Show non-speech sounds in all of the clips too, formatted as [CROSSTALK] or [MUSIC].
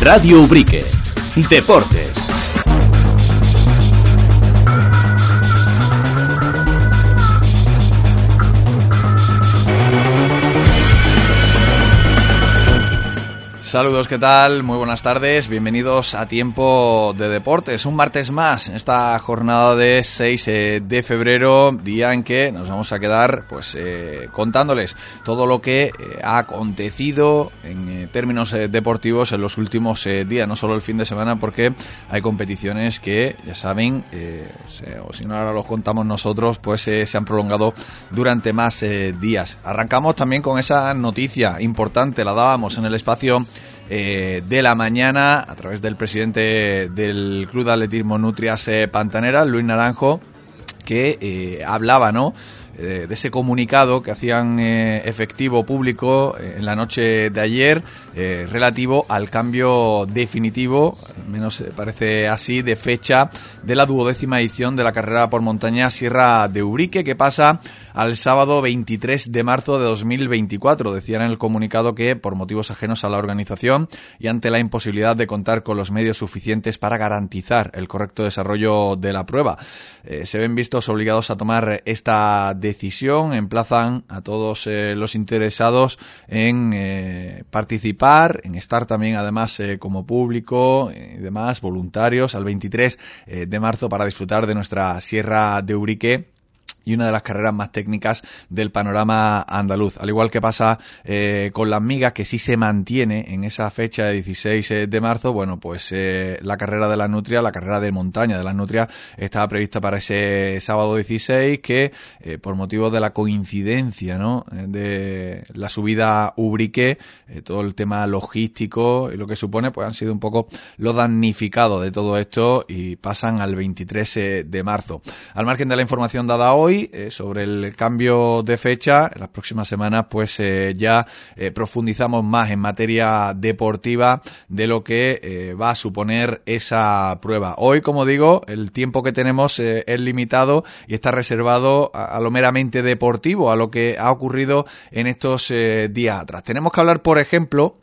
Radio Ubrique. Deportes. Saludos, ¿qué tal? Muy buenas tardes, bienvenidos a Tiempo de Deportes. Un martes más, en esta jornada de 6 eh, de febrero, día en que nos vamos a quedar pues eh, contándoles todo lo que eh, ha acontecido en términos deportivos en los últimos días, no solo el fin de semana, porque hay competiciones que, ya saben, o si no ahora los contamos nosotros, pues se han prolongado durante más días. Arrancamos también con esa noticia importante, la dábamos en el espacio eh, de la mañana a través del presidente del Club de Atletismo Nutrias eh, Pantanera, Luis Naranjo, que eh, hablaba, ¿no? de ese comunicado que hacían efectivo público en la noche de ayer relativo al cambio definitivo, al menos parece así, de fecha de la duodécima edición de la carrera por montaña Sierra de Urique, que pasa al sábado 23 de marzo de 2024. Decían en el comunicado que, por motivos ajenos a la organización y ante la imposibilidad de contar con los medios suficientes para garantizar el correcto desarrollo de la prueba, eh, se ven vistos obligados a tomar esta decisión. Emplazan a todos eh, los interesados en eh, participar, en estar también además como público y demás, voluntarios, al 23 de marzo para disfrutar de nuestra Sierra de Urique y una de las carreras más técnicas del panorama andaluz. Al igual que pasa eh, con las migas, que sí se mantiene en esa fecha de 16 eh, de marzo, bueno, pues eh, la carrera de la Nutria, la carrera de montaña de la Nutria, estaba prevista para ese sábado 16, que por motivo de la coincidencia, ¿no? De la subida Ubrique, todo el tema logístico y lo que supone, pues han sido un poco los damnificados de todo esto y pasan al 23 de marzo. Al margen de la información dada hoy, eh, sobre el cambio de fecha. En las próximas semanas, pues eh, ya eh, profundizamos más en materia deportiva de lo que va a suponer esa prueba. Hoy, como digo, el tiempo que tenemos es limitado y está reservado a, lo meramente deportivo, a lo que ha ocurrido en estos días atrás. Tenemos que hablar, por ejemplo,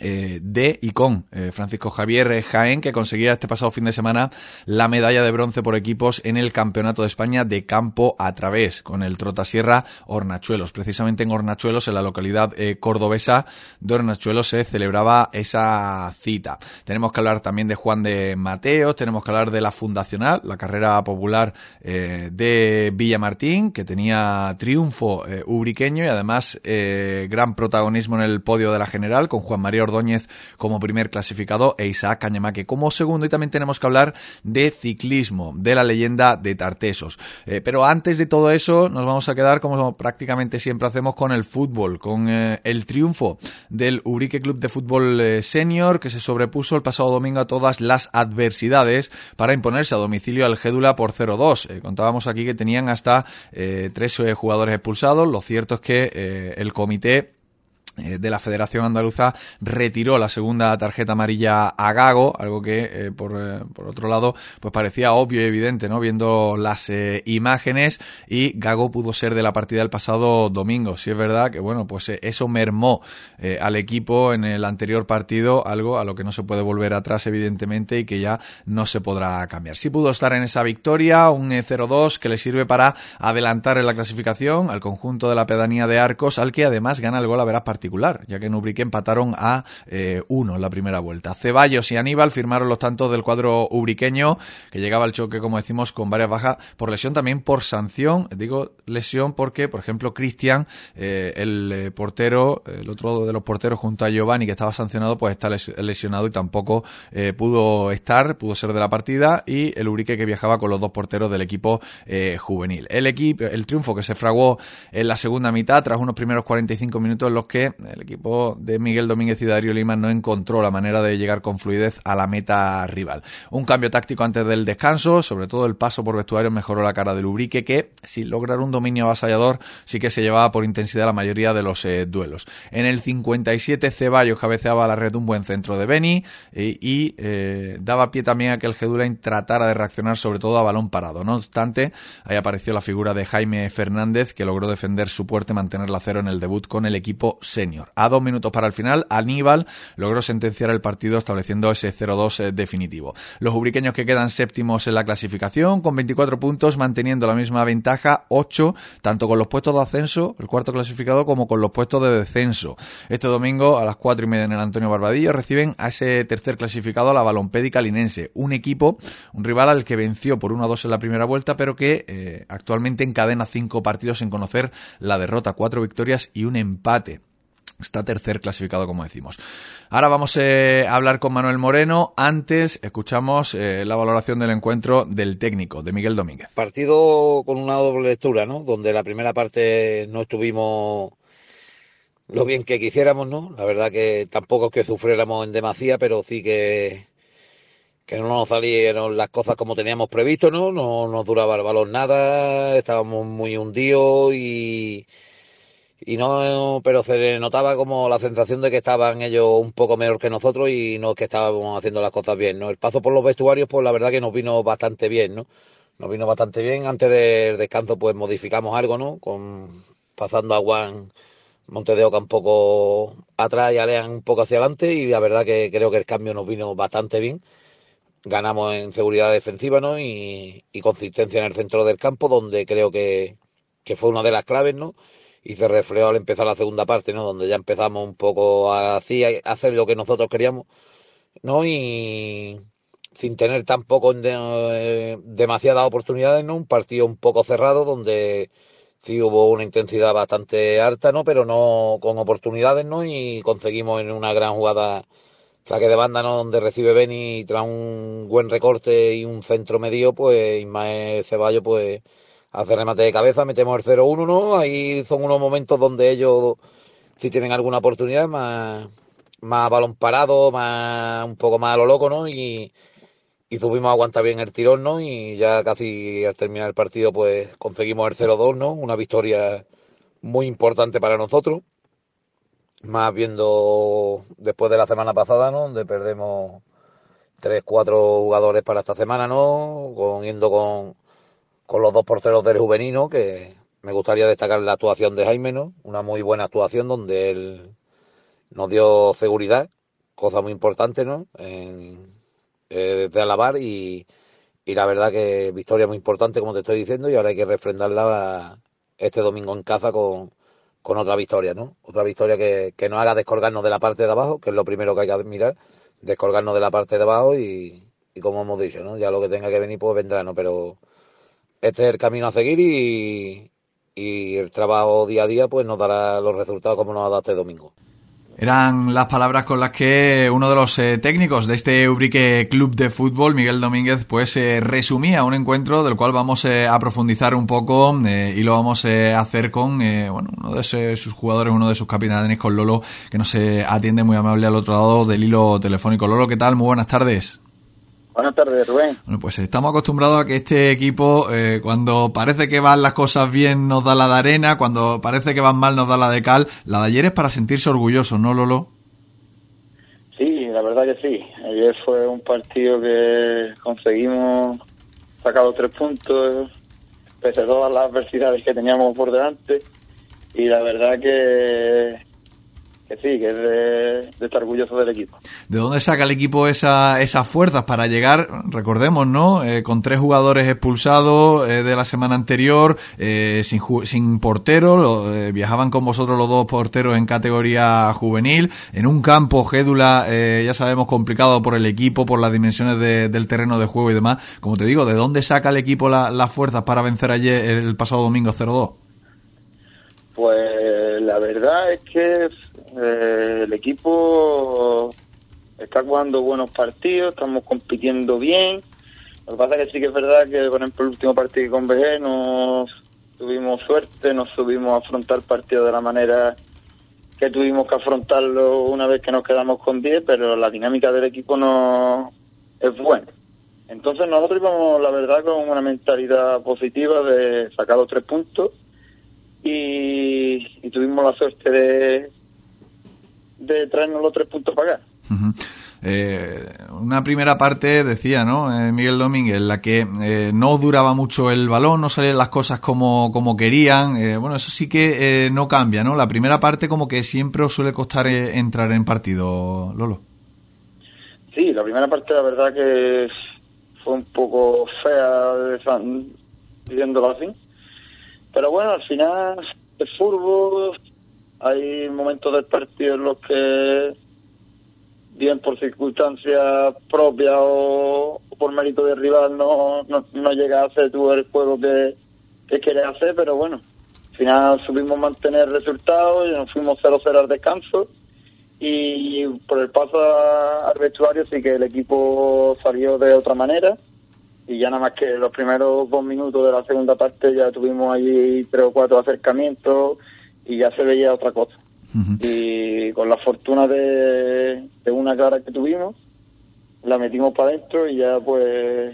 eh, de y con eh, Francisco Javier Jaén, que conseguía este pasado fin de semana la medalla de bronce por equipos en el Campeonato de España de campo a través, con el Trotasierra Hornachuelos. Precisamente en Hornachuelos, en la localidad eh, cordobesa de Hornachuelos, se celebraba esa cita. Tenemos que hablar también de Juan de Mateos, tenemos que hablar de la Fundacional, la carrera popular de Villamartín, que tenía triunfo ubriqueño y además gran protagonismo en el podio de la general, con Juan María Ordóñez como primer clasificado e Isaac Cañamaque como segundo. Y también tenemos que hablar de ciclismo, de la leyenda de Tartesos. Eh, pero antes de todo eso, nos vamos a quedar, como prácticamente siempre hacemos, con el fútbol, con eh, el triunfo del Urique Club de Fútbol eh, Senior, que se sobrepuso el pasado domingo a todas las adversidades para imponerse a domicilio al Gédula por 0-2. contábamos aquí que tenían hasta tres jugadores expulsados. Lo cierto es que el comité de la Federación Andaluza retiró la segunda tarjeta amarilla a Gago, algo que eh, por, eh, por, otro lado pues parecía obvio y evidente, ¿no? Viendo las imágenes y Gago pudo ser de la partida del pasado domingo. Si es verdad que bueno, pues eso mermó al equipo en el anterior partido, algo a lo que no se puede volver atrás evidentemente y que ya no se podrá cambiar. Sí pudo estar en esa victoria, un 0-2 que le sirve para adelantar en la clasificación al conjunto de la pedanía de Arcos, al que además gana el gol a partido ya que en Ubrique empataron a eh, uno en la primera vuelta. Ceballos y Aníbal firmaron los tantos del cuadro ubriqueño, que llegaba al choque, como decimos, con varias bajas por lesión, también por sanción. Digo lesión porque, por ejemplo, Cristian, eh, el eh, portero, el otro de los porteros junto a Giovanni, que estaba sancionado, pues está lesionado y tampoco pudo estar, pudo ser de la partida, y el Ubrique que viajaba con los dos porteros del equipo juvenil. El equipo, el triunfo que se fraguó en la segunda mitad, tras unos primeros 45 minutos en los que el equipo de Miguel Domínguez y Darío Lima no encontró la manera de llegar con fluidez a la meta rival. Un cambio táctico antes del descanso, sobre todo el paso por vestuario mejoró la cara del Ubrique que, sin lograr un dominio avasallador, sí que se llevaba por intensidad la mayoría de los eh, duelos. En el 57 Ceballos cabeceaba la red un buen centro de Beni eh, y eh, daba pie también a que el Gedulain tratara de reaccionar sobre todo a balón parado. No obstante, ahí apareció la figura de Jaime Fernández que logró defender su puerta y mantener la cero en el debut con el equipo 6 A dos minutos para el final, Aníbal logró sentenciar el partido estableciendo ese 0-2 eh, definitivo. Los ubriqueños que quedan séptimos en la clasificación con 24 puntos, manteniendo la misma ventaja, 8, tanto con los puestos de ascenso, el cuarto clasificado, como con los puestos de descenso. Este domingo a las cuatro y media en el Antonio Barbadillo reciben a ese tercer clasificado a la Balompédica Linense, un equipo, un rival al que venció por 1 a 2 en la primera vuelta, pero que eh, actualmente encadena cinco partidos sin conocer la derrota, cuatro victorias y un empate. Está tercer clasificado, como decimos. Ahora vamos eh, a hablar con Manuel Moreno. Antes escuchamos eh, la valoración del encuentro del técnico, de Miguel Domínguez. Partido con una doble lectura, ¿no? Donde la primera parte no estuvimos lo bien que quisiéramos, ¿no? La verdad que tampoco es que sufriéramos en demasía, pero sí que, que no nos salieron las cosas como teníamos previsto, ¿no? No nos duraba el balón nada, estábamos muy hundidos y, y no, pero se notaba como la sensación de que estaban ellos un poco mejor que nosotros y no es que estábamos haciendo las cosas bien, ¿no? El paso por los vestuarios, pues la verdad que nos vino bastante bien, ¿no? Nos vino bastante bien. Antes del descanso, pues modificamos algo, ¿no? Con, pasando a Juan Monte de un poco atrás y Alean un poco hacia adelante y la verdad que creo que el cambio nos vino bastante bien. Ganamos en seguridad defensiva ¿no? y, consistencia en el centro del campo, donde creo que, que, fue una de las claves, ¿no? Y se reflejó al empezar la segunda parte, ¿no? Donde ya empezamos un poco a, hacer lo que nosotros queríamos, ¿no? Y sin tener tampoco de, demasiadas oportunidades, ¿no? Un partido un poco cerrado donde sí hubo una intensidad bastante alta, ¿no? Pero no con oportunidades, ¿no? Y conseguimos en una gran jugada saque de banda, ¿no? Donde recibe Beni tras un buen recorte y un centro medio, pues Ismael Ceballos, pues hace remate de cabeza, metemos el 0-1, ¿no? Ahí son unos momentos donde ellos sí tienen alguna oportunidad, más, más balón parado, más, un poco más a lo loco, ¿no? Y, y subimos a aguantar bien el tirón, ¿no? Y ya casi al terminar el partido, pues conseguimos el 0-2, ¿no? Una victoria muy importante para nosotros. Más viendo después de la semana pasada, ¿no? Donde perdemos tres, cuatro jugadores para esta semana, ¿no? Con, yendo con, con los dos porteros del juvenil, Que me gustaría destacar la actuación de Jaime, ¿no? Una muy buena actuación donde él nos dio seguridad, cosa muy importante, ¿no? En, eh, de alabar y, y la verdad que victoria muy importante, como te estoy diciendo, y ahora hay que refrendarla este domingo en casa con, con otra victoria, ¿no? Otra victoria que, que nos haga descolgarnos de la parte de abajo, que es lo primero que hay que mirar, descolgarnos de la parte de abajo y, y como hemos dicho, ¿no? Ya lo que tenga que venir, pues vendrá, ¿no? Pero este es el camino a seguir y, y el trabajo día a día, pues nos dará los resultados como nos ha dado este domingo. Eran las palabras con las que uno de los eh, técnicos de este Ubrique Club de Fútbol, Miguel Domínguez, pues eh, resumía un encuentro del cual vamos eh, a profundizar un poco y lo vamos a hacer con bueno, uno de sus jugadores, uno de sus capitanes, con Lolo, que nos atiende muy amable al otro lado del hilo telefónico. Lolo, ¿qué tal? Muy buenas tardes. Buenas tardes, Rubén. Bueno, pues estamos acostumbrados a que este equipo, eh, cuando parece que van las cosas bien, nos da la de arena, cuando parece que van mal, nos da la de cal. La de ayer es para sentirse orgulloso, ¿no, Lolo? Sí, la verdad que sí. Ayer fue un partido que conseguimos sacar los tres puntos, pese a todas las adversidades que teníamos por delante. Y la verdad que que sí, que es de, estar orgulloso del equipo. ¿De dónde saca el equipo esa, esas fuerzas para llegar, recordemos, ¿no? Eh, con tres jugadores expulsados eh, de la semana anterior, eh, sin, sin portero, viajaban con vosotros los dos porteros en categoría juvenil, en un campo Gédula, ya sabemos, complicado por el equipo, por las dimensiones del terreno de juego y demás. Como te digo, ¿de dónde saca el equipo las fuerzas para vencer ayer el pasado domingo 0-2? Pues la verdad es que eh, el equipo está jugando buenos partidos, estamos compitiendo bien. Lo que pasa es que sí que es verdad que, por ejemplo, el último partido con BG nos tuvimos suerte, nos subimos a afrontar partido de la manera que tuvimos que afrontarlo una vez que nos quedamos con 10, pero la dinámica del equipo no es buena. Entonces nosotros íbamos, la verdad, con una mentalidad positiva de sacar los tres puntos y, tuvimos la suerte de, de traernos los tres puntos para acá. Eh, una primera parte, decía, ¿no? Eh, Miguel Domínguez, en la que eh, no duraba mucho el balón, no salían las cosas como, como querían. bueno, eso sí que no cambia, ¿no? La primera parte como que siempre os suele costar entrar en partido, Lolo. Sí, la primera parte la verdad que fue un poco fea, viéndolo así. Pero bueno, al final es fútbol, hay momentos del partido en los que bien por circunstancias propias o, por mérito de rival no, no, llega a hacer tú el juego que, que quieres hacer, pero bueno, al final supimos mantener resultados y nos fuimos 0-0 al descanso y por el paso al vestuario sí que el equipo salió de otra manera y ya nada más que los primeros dos minutos de la segunda parte ya tuvimos allí tres o cuatro acercamientos y ya se veía otra cosa. Y con la fortuna de, de una cara que tuvimos, la metimos para adentro y ya pues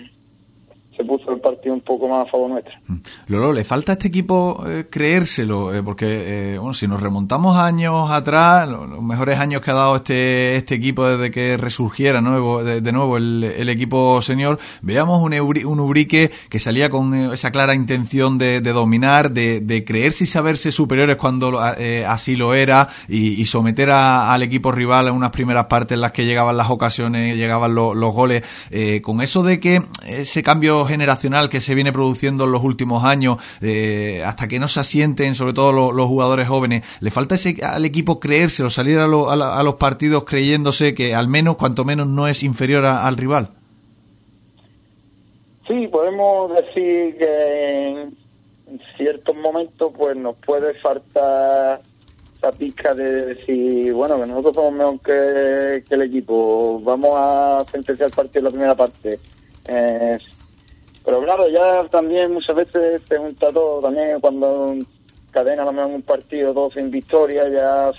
se puso el partido un poco más a favor nuestro. Mm. Lolo, ¿le falta a este equipo eh, creérselo? Eh, porque, eh, bueno, si nos remontamos años atrás, los, mejores años que ha dado este, este equipo desde que resurgiera nuevo, de, nuevo el, equipo senior, veíamos un, un Ubrique que salía con esa clara intención de, dominar, de, de, creerse y saberse superiores cuando así lo era y someter a, al equipo rival en unas primeras partes en las que llegaban las ocasiones, llegaban los goles. con eso de que ese cambio generacional que se viene produciendo en los últimos años, eh, hasta que no se asienten, sobre todo los, jugadores jóvenes, ¿le falta ese, al equipo creerse o salir a, los partidos creyéndose que al menos, cuanto menos, no es inferior al rival? Sí, podemos decir que en ciertos momentos pues nos puede faltar esa pizca de decir, bueno, que nosotros somos mejor que, el equipo, vamos a sentenciar el partido la primera parte. Eh, pero claro, ya también muchas veces se junta todo, también cuando cadena lo un partido, dos sin victoria, ya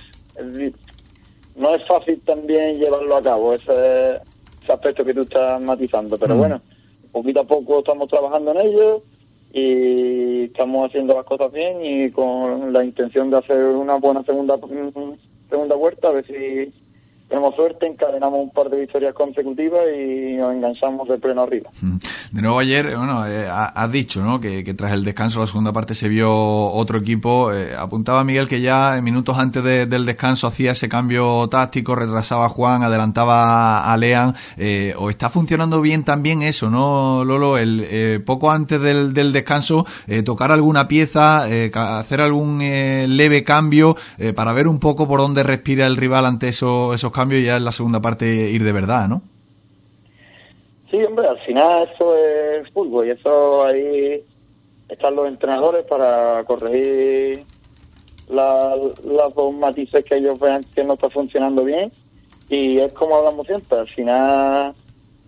no es fácil también llevarlo a cabo, ese, aspecto que tú estás matizando. Pero mm. bueno, poquito a poco estamos trabajando en ello y estamos haciendo las cosas bien y con la intención de hacer una buena segunda segunda vuelta, a ver si tenemos suerte, encadenamos un par de victorias consecutivas y nos enganchamos de pleno arriba. De nuevo ayer, bueno, eh, has dicho, ¿no? Que, tras el descanso, la segunda parte se vio otro equipo. Eh, apuntaba Miguel que ya minutos antes del descanso hacía ese cambio táctico, retrasaba a Juan, adelantaba a Lean. Eh, ¿O está funcionando bien también eso, no, Lolo? El poco antes del, descanso, tocar alguna pieza, hacer algún leve cambio para ver un poco por dónde respira el rival ante esos cambios y ya en la segunda parte ir de verdad, ¿no? Sí, hombre, al final eso es fútbol y eso ahí están los entrenadores para corregir las dos matices que ellos vean que no está funcionando bien y es como hablamos siempre, al final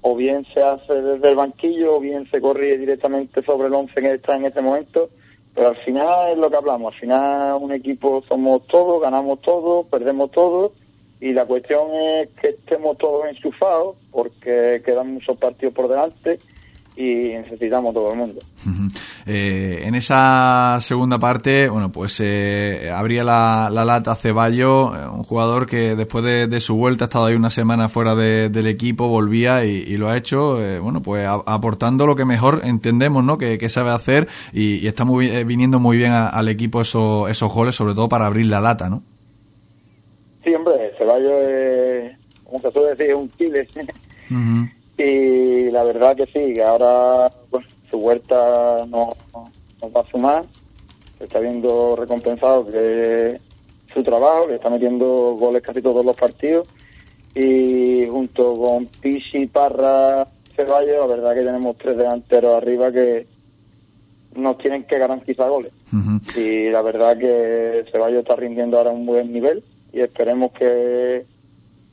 o bien se hace desde el banquillo o bien se corre directamente sobre el once que está en ese momento, pero al final es lo que hablamos, al final un equipo somos todos, ganamos todos, perdemos todos y la cuestión es que estemos todos enchufados porque quedan muchos partidos por delante y necesitamos todo el mundo. Eh, en esa segunda parte, bueno, pues eh, abría la, lata Ceballo, eh, un jugador que después de, su vuelta ha estado ahí una semana fuera del equipo, volvía y, lo ha hecho, bueno, pues aportando lo que mejor entendemos, ¿no? Que, sabe hacer y, está muy, viniendo muy bien al equipo esos, esos goles, sobre todo para abrir la lata, ¿no? Sí, hombre, Ceballos es, como se suele decir, un killer. [LAUGHS] Y la verdad que sí, que ahora pues, su vuelta no, va a sumar. Se está viendo recompensado que su trabajo, que está metiendo goles casi todos los partidos. Y junto con Pichi, Parra, Ceballos, la verdad que tenemos tres delanteros arriba que nos tienen que garantizar goles. Y la verdad que Ceballos está rindiendo ahora un buen nivel y esperemos que,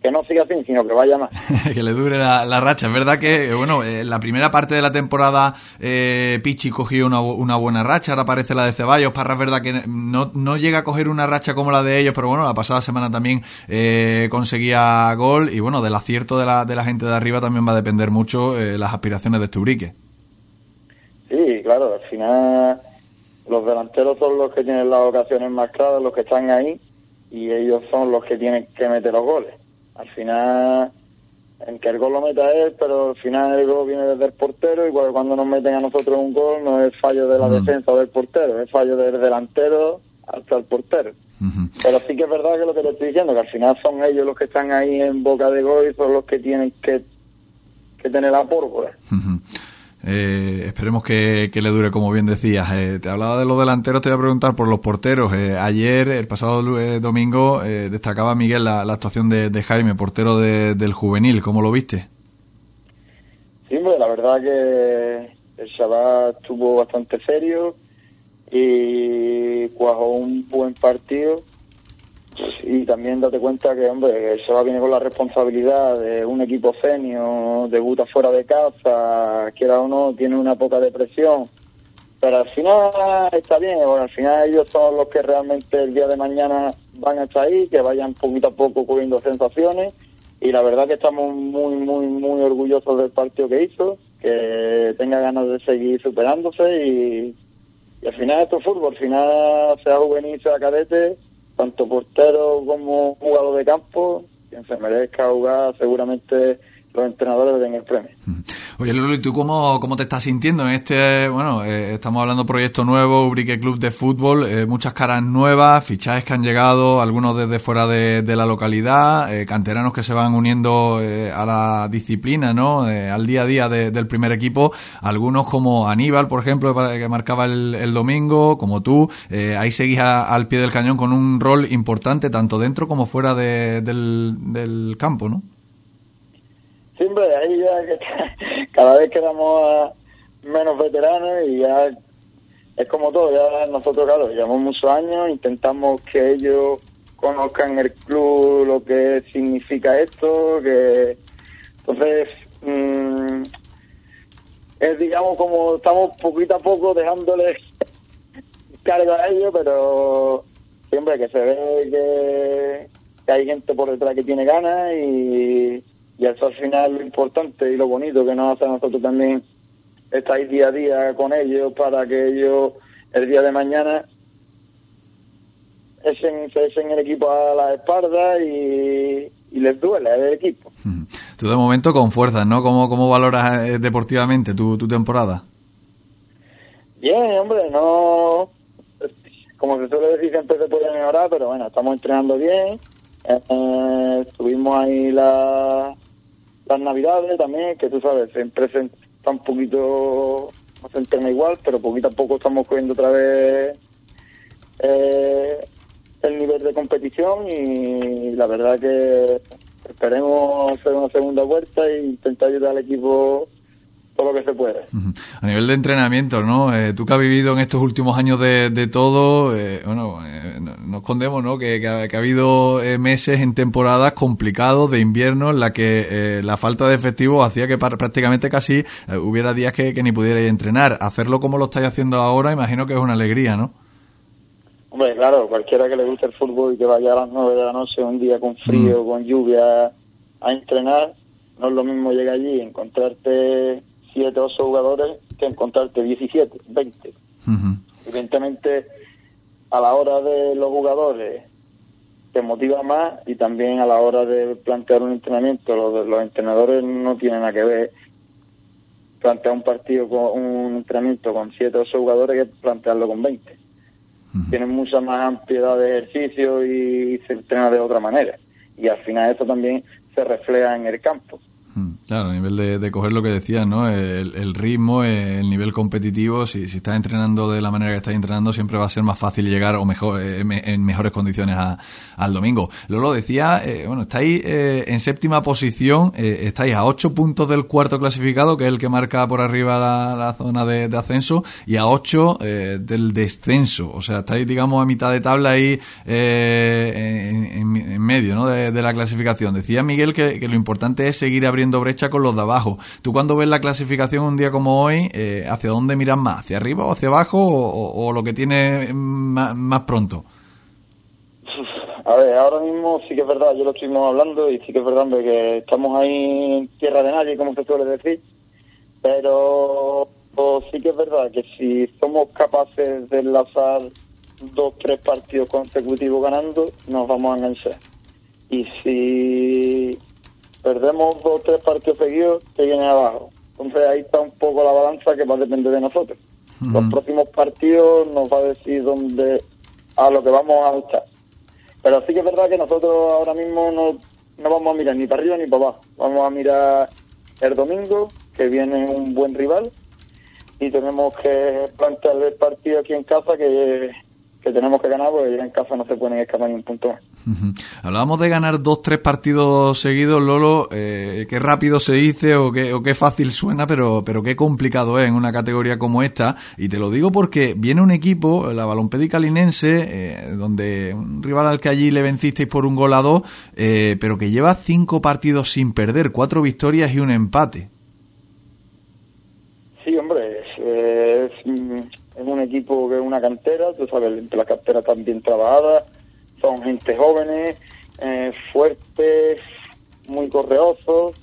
que no siga así, sino que vaya más. [LAUGHS] que le dure la, racha. Es verdad que, bueno, en eh, la primera parte de la temporada eh, Pichi cogió una, una, buena racha, ahora aparece la de Ceballos. Parra es verdad que no, no llega a coger una racha como la de ellos, pero bueno, la pasada semana también eh, conseguía gol y bueno, del acierto de la, de la gente de arriba también va a depender mucho eh, las aspiraciones de Estubrique. Sí, claro, al final los delanteros son los que tienen las ocasiones más claras, los que están ahí y ellos son los que tienen que meter los goles. Al final en que el gol lo meta él, pero al final el gol viene desde el portero y cuando nos meten a nosotros un gol no es fallo de la Mm. defensa o del portero, es fallo del delantero hasta el portero. Pero sí que es verdad que lo que te estoy diciendo, que al final son ellos los que están ahí en boca de gol y son los que tienen que, que tener la pólvora. Eh, esperemos que, que le dure, como bien decías. Eh, te hablaba de los delanteros, te voy a preguntar por los porteros. Eh, ayer, el pasado eh, domingo, destacaba Miguel la, actuación de, Jaime, portero de- del juvenil. ¿Cómo lo viste? Sí, hombre, la verdad que el chaval estuvo bastante serio y cuajó un buen partido. Y también date cuenta que, hombre, chaval viene con la responsabilidad de un equipo senior, debuta fuera de casa, quiera o no, tiene una poca depresión. Pero al final está bien, bueno, al final ellos son los que realmente el día de mañana van a estar ahí, que vayan poquito a poco cogiendo sensaciones y la verdad que estamos muy, muy, muy orgullosos del partido que hizo, que tenga ganas de seguir superándose y, y al final esto es fútbol, al final sea juvenil, sea cadete, tanto portero como jugador de campo, quien se merezca jugar seguramente los entrenadores den el premio. Oye, Lolo, ¿y tú cómo, cómo te estás sintiendo en este, bueno, eh, estamos hablando de proyecto nuevo, Ubrique Club de Fútbol, eh, muchas caras nuevas, fichajes que han llegado, algunos desde fuera de, de la localidad, eh, canteranos que se van uniendo a la disciplina, ¿no? Al día a día de- del primer equipo, algunos como Aníbal, por ejemplo, que marcaba el, domingo, como tú, ahí seguís al pie del cañón con un rol importante tanto dentro como fuera de- del, del campo, ¿no? Siempre ahí ya [LAUGHS] cada vez quedamos a menos veteranos y ya es como todo, ya nosotros claro, llevamos muchos años, intentamos que ellos conozcan el club, lo que significa esto, que entonces mm, es digamos como estamos poquito a poco dejándoles [LAUGHS] cargo a ellos, pero siempre que se ve que hay gente por detrás que tiene ganas y, y eso al final lo importante y lo bonito que nos hace a nosotros también estar día a día con ellos para que ellos el día de mañana echen, se echen el equipo a la espalda y, y les duele el equipo. Tú de momento con fuerzas, ¿no? ¿Cómo, cómo valoras eh, deportivamente tu, tu temporada? Bien, hombre, no. Como se suele decir, siempre se puede mejorar, pero bueno, estamos entrenando bien. Eh, eh, estuvimos ahí la, las navidades también, que tú sabes, siempre se está un poquito. No se entrena igual, pero poquito a poco estamos cogiendo otra vez eh, el nivel de competición y la verdad que esperemos hacer una segunda vuelta e intentar ayudar al equipo todo lo que se pueda. Ujú. A nivel de entrenamiento, ¿no? Eh, tú que has vivido en estos últimos años de, de todo, eh, bueno, eh, no, no escondemos, ¿no? Que, que ha, que ha habido eh, meses en temporadas complicados de invierno en la que eh, la falta de efectivo hacía que par- prácticamente casi hubiera días que, que ni pudierais entrenar. Hacerlo como lo estáis haciendo ahora, imagino que es una alegría, ¿no? Hombre, claro, cualquiera que le guste el fútbol y que vaya a las 9 de la noche un día con frío, con lluvia a entrenar, no es lo mismo llegar allí y encontrarte 7 o 8 jugadores que encontrarte 17, 20. Ujú. Evidentemente, a la hora de los jugadores te motiva más y también a la hora de plantear un entrenamiento, los, los entrenadores no tienen nada que ver plantear un partido con un entrenamiento con 7 o 8 jugadores que plantearlo con 20 Ujú. tienen mucha más ampliedad de ejercicio y se entrena de otra manera. Y al final eso también se refleja en el campo. Claro, a nivel de, coger lo que decías, ¿no? El, ritmo, el nivel competitivo, si, si estás entrenando de la manera que estás entrenando, siempre va a ser más fácil llegar o mejor eh, en mejores condiciones al domingo. Lolo decía, eh, bueno, estáis eh, en séptima posición, eh, estáis a ocho puntos del cuarto clasificado, que es el que marca por arriba la, zona de, ascenso, y a ocho del descenso. O sea, estáis, digamos, a mitad de tabla ahí en, en- medio, ¿no? De, la clasificación. Decía Miguel que, que lo importante es seguir abriendo con los de abajo. Tú cuando ves la clasificación un día como hoy, eh, ¿hacia dónde miras más? ¿Hacia arriba o hacia abajo o, lo que tiene más, pronto? A ver, ahora mismo sí que es verdad, yo lo estuvimos hablando y sí que es verdad hombre, que estamos ahí en tierra de nadie, como se suele decir, pero sí que es verdad que si somos capaces de enlazar dos, tres partidos consecutivos ganando, nos vamos a enganchar. Y si perdemos dos o tres partidos seguidos, se viene abajo. Entonces ahí está un poco la balanza que va a depender de nosotros. Los próximos partidos nos va a decir dónde, a lo que vamos a luchar. Pero sí que es verdad que nosotros ahora mismo no, no vamos a mirar ni para arriba ni para abajo. Vamos a mirar el domingo, que viene un buen rival, y tenemos que plantear el partido aquí en casa que que tenemos que ganar porque ya en casa no se pueden escapar ni un punto más. Hablábamos de ganar dos, tres partidos seguidos, Lolo. Eh, qué rápido se dice o qué, o qué fácil suena, pero, pero qué complicado es en una categoría como esta. Y te lo digo porque viene un equipo, la Balompédica Linense, eh, donde un rival al que allí le vencisteis por un gol a dos, eh, pero que lleva cinco partidos sin perder, cuatro victorias y un empate. Sí, hombre, es, es un equipo que es una cantera, tú sabes, la cantera están bien trabajada, son gente jóvenes, eh, fuertes, muy correosos.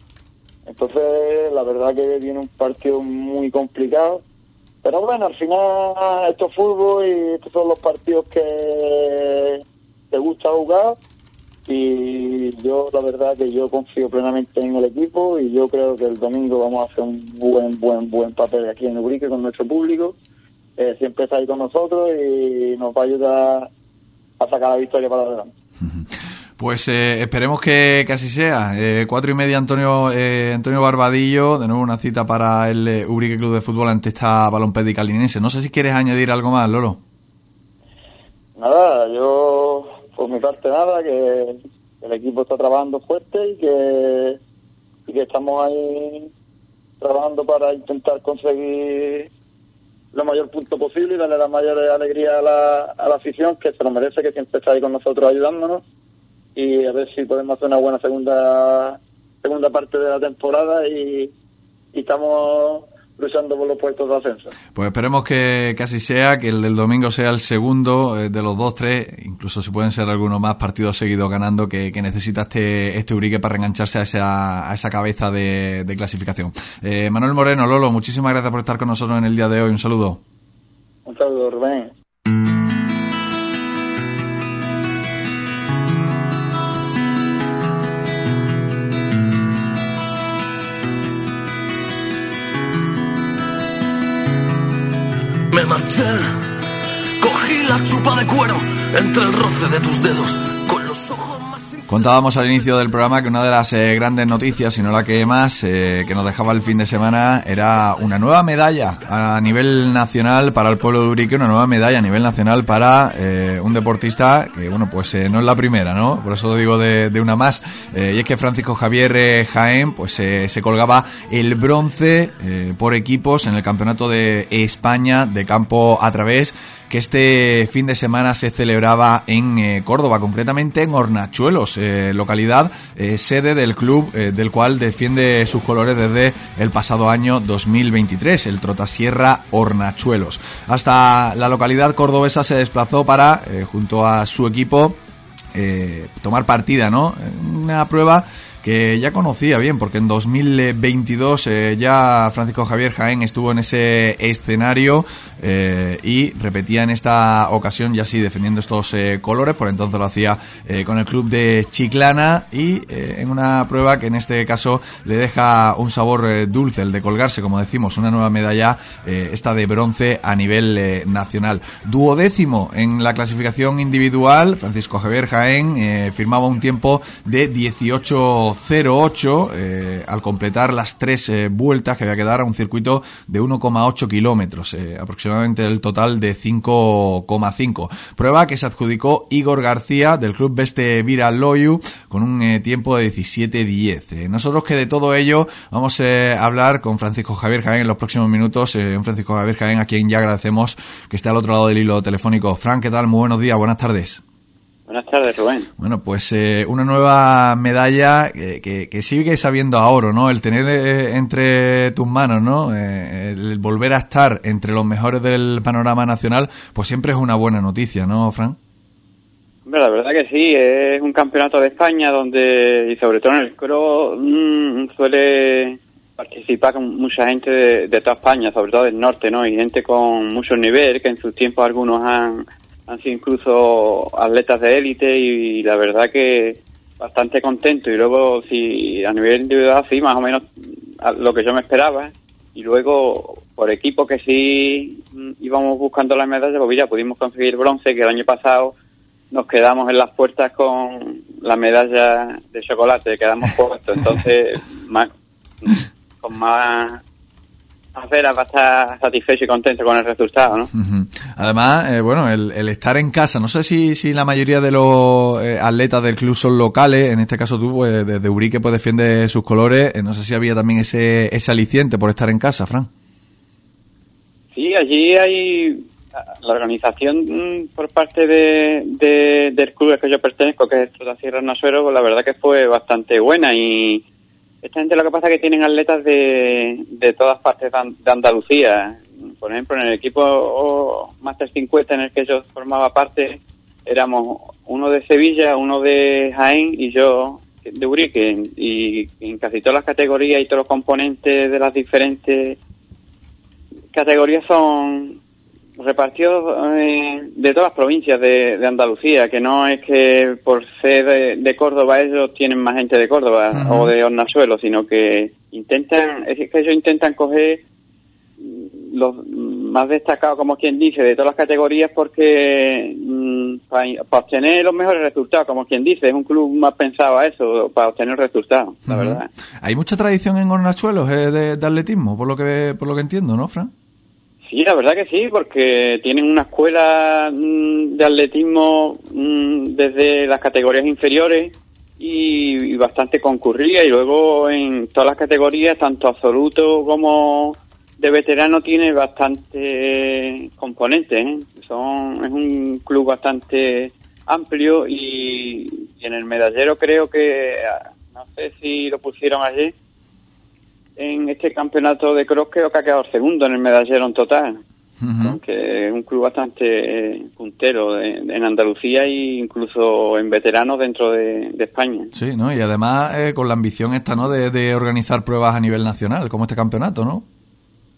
Entonces, la verdad que viene un partido muy complicado. Pero bueno, al final esto es fútbol y estos son los partidos que te gusta jugar. Y yo, la verdad que yo confío plenamente en el equipo y yo creo que el domingo vamos a hacer un buen, buen, buen papel aquí en Ubrique con nuestro público eh, siempre está ahí con nosotros y nos va a ayudar a sacar la victoria para adelante. [LAUGHS] Pues eh, esperemos que, así sea. Eh, cuatro y media Antonio eh, Antonio Barbadillo, de nuevo una cita para el eh, Ubrique Club de Fútbol ante esta balompédica linense. No sé si quieres añadir algo más, Lolo. Nada, yo por mi parte nada, que el equipo está trabajando fuerte y que, y que estamos ahí trabajando para intentar conseguir lo mayor punto posible y darle la mayor alegría a la, a la afición que se lo merece, que siempre está ahí con nosotros ayudándonos. Y a ver si podemos hacer una buena segunda segunda parte de la temporada y, y estamos luchando por los puestos de ascenso. Pues esperemos que, así sea, que el del domingo sea el segundo eh, de los dos, tres, incluso si pueden ser algunos más partidos seguidos ganando que, que necesita este, este Urique para reengancharse a esa, a esa cabeza de, de clasificación. Eh, Manuel Moreno, Lolo, muchísimas gracias por estar con nosotros en el día de hoy. Un saludo. Un saludo, Rubén. Marché, cogí la chupa de cuero entre el roce de tus dedos, Contábamos al inicio del programa que una de las eh, grandes noticias, si no la que más, eh, que nos dejaba el fin de semana era una nueva medalla a nivel nacional para el pueblo de Urique, una nueva medalla a nivel nacional para eh, un deportista que, bueno, pues no es la primera, ¿no? Por eso digo de, de una más. y es que Francisco Javier Jaén, pues se colgaba el bronce por equipos en el Campeonato de España de campo a través que este fin de semana se celebraba en eh, Córdoba, concretamente en Hornachuelos, eh, localidad eh, sede del club del cual defiende sus colores desde el pasado año 2023, el Trotasierra Hornachuelos. Hasta la localidad cordobesa se desplazó para, junto a su equipo, tomar partida, ¿no? Una prueba que ya conocía bien, porque en 2022 eh, ya Francisco Javier Jaén estuvo en ese escenario eh, y repetía en esta ocasión ya sí defendiendo estos eh, colores, por entonces lo hacía eh, con el club de Chiclana y eh, en una prueba que en este caso le deja un sabor dulce, el de colgarse, como decimos, una nueva medalla, esta de bronce a nivel nacional. Duodécimo en la clasificación individual, Francisco Javier Jaén firmaba un tiempo de 18.08 eh, al completar las tres eh, vueltas que había que dar a un circuito de 1,8 kilómetros, eh, aproximadamente el total de 5,5. Prueba que se adjudicó Igor García del club Beste Vira Loyu con un eh, tiempo de 17.10. Eh, nosotros que de todo ello vamos a hablar con Francisco Javier Jaén en los próximos minutos, Francisco Javier Jaén a quien ya agradecemos que esté al otro lado del hilo telefónico. Frank, ¿qué tal? Muy buenos días, buenas tardes. Buenas tardes, Rubén. Bueno, pues eh, una nueva medalla que, que, que, sigue sabiendo a oro, ¿no? El tener eh, entre tus manos, ¿no? Eh, el volver a estar entre los mejores del panorama nacional, pues siempre es una buena noticia, ¿no, Fran? Hombre, la verdad que sí, es un campeonato de España donde, y sobre todo en el CRO, mmm, suele participar con mucha gente de, de, toda España, sobre todo del norte, ¿no? Y gente con mucho nivel, que en sus tiempos algunos han, han sido incluso atletas de élite y, la verdad que, bastante contento. Y luego si a nivel individual sí más o menos lo que yo me esperaba. Y luego por equipo que sí mm, íbamos buscando las medallas pues ya pudimos conseguir bronce que el año pasado nos quedamos en las puertas con la medalla de chocolate quedamos puestos entonces [LAUGHS] más, con más Vera va a estar satisfecho y contento con el resultado, ¿no? Además, eh, bueno, el, estar en casa, no sé si, si la mayoría de los eh, atletas del club son locales, en este caso tú, pues, desde Urique, pues defiende sus colores, eh, no sé si había también ese, ese aliciente por estar en casa, Fran. Sí, allí hay la organización mm, por parte de, del club al que yo pertenezco, que es Sierra Nasuero, pues la verdad que fue bastante buena y esta gente lo que pasa es que tienen atletas de, de todas partes de Andalucía. Por ejemplo, en el equipo Master 50 en el que yo formaba parte, éramos uno de Sevilla, uno de Jaén y yo de Urique. Y en casi todas las categorías y todos los componentes de las diferentes categorías son repartidos eh, de todas las provincias de, Andalucía, que no es que por ser de, Córdoba ellos tienen más gente de Córdoba o de Hornasuelo, sino que intentan, es que ellos intentan coger los más destacados, como quien dice, de todas las categorías porque mm, para, obtener los mejores resultados, como quien dice, es un club más pensado a eso, para obtener resultados, la verdad. Hay mucha tradición en Hornachuelos eh, de, de, atletismo, por lo que por lo que entiendo, ¿no, Fran? Sí, la verdad que sí, porque tienen una escuela mm, de atletismo mm, desde las categorías inferiores y, bastante concurrida y luego en todas las categorías, tanto absoluto como de veterano, tiene bastante componentes. ¿eh? Son, es un club bastante amplio y, y en el medallero creo que, no sé si lo pusieron allí, en este campeonato de cross creo que ha quedado segundo en el medallero en total. Aunque es un club bastante eh, puntero en Andalucía e incluso en veteranos dentro de, España. Sí, ¿no? Y además eh, con la ambición esta, ¿no? De, organizar pruebas a nivel nacional, como este campeonato, ¿no?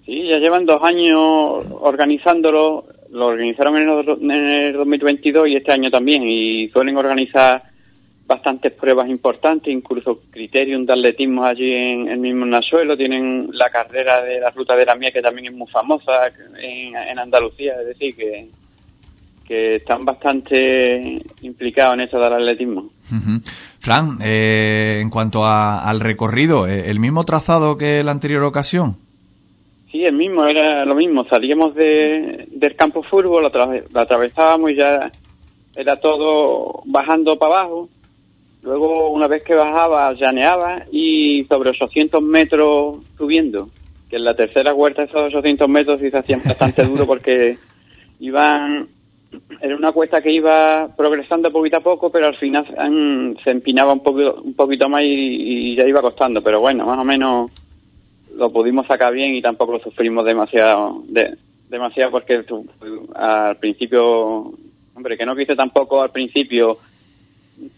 Sí, ya llevan dos años organizándolo. Lo organizaron en el, en el 2022 y este año también. Y suelen organizar bastantes pruebas importantes, incluso criterium de atletismo allí en el mismo Nasuelo, tienen la carrera de la ruta de la mía que también es muy famosa en, Andalucía, es decir, que, que están bastante implicados en esto del atletismo. Fran, eh, en cuanto al recorrido, eh, ¿el mismo trazado que la anterior ocasión? Sí, el mismo, era lo mismo. Salíamos de, del campo fútbol, lo atravesábamos y ya era todo bajando para abajo Luego, una vez que bajaba, llaneaba y sobre 800 metros subiendo. Que en la tercera vuelta esos 800 metros sí se hacían bastante [LAUGHS] duro porque iban... Era una cuesta que iba progresando poquito a poco, pero al final se empinaba un, poco, un poquito más y, ya iba costando. Pero bueno, más o menos lo pudimos sacar bien y tampoco lo sufrimos demasiado, demasiado porque al principio, hombre, que no quise tampoco al principio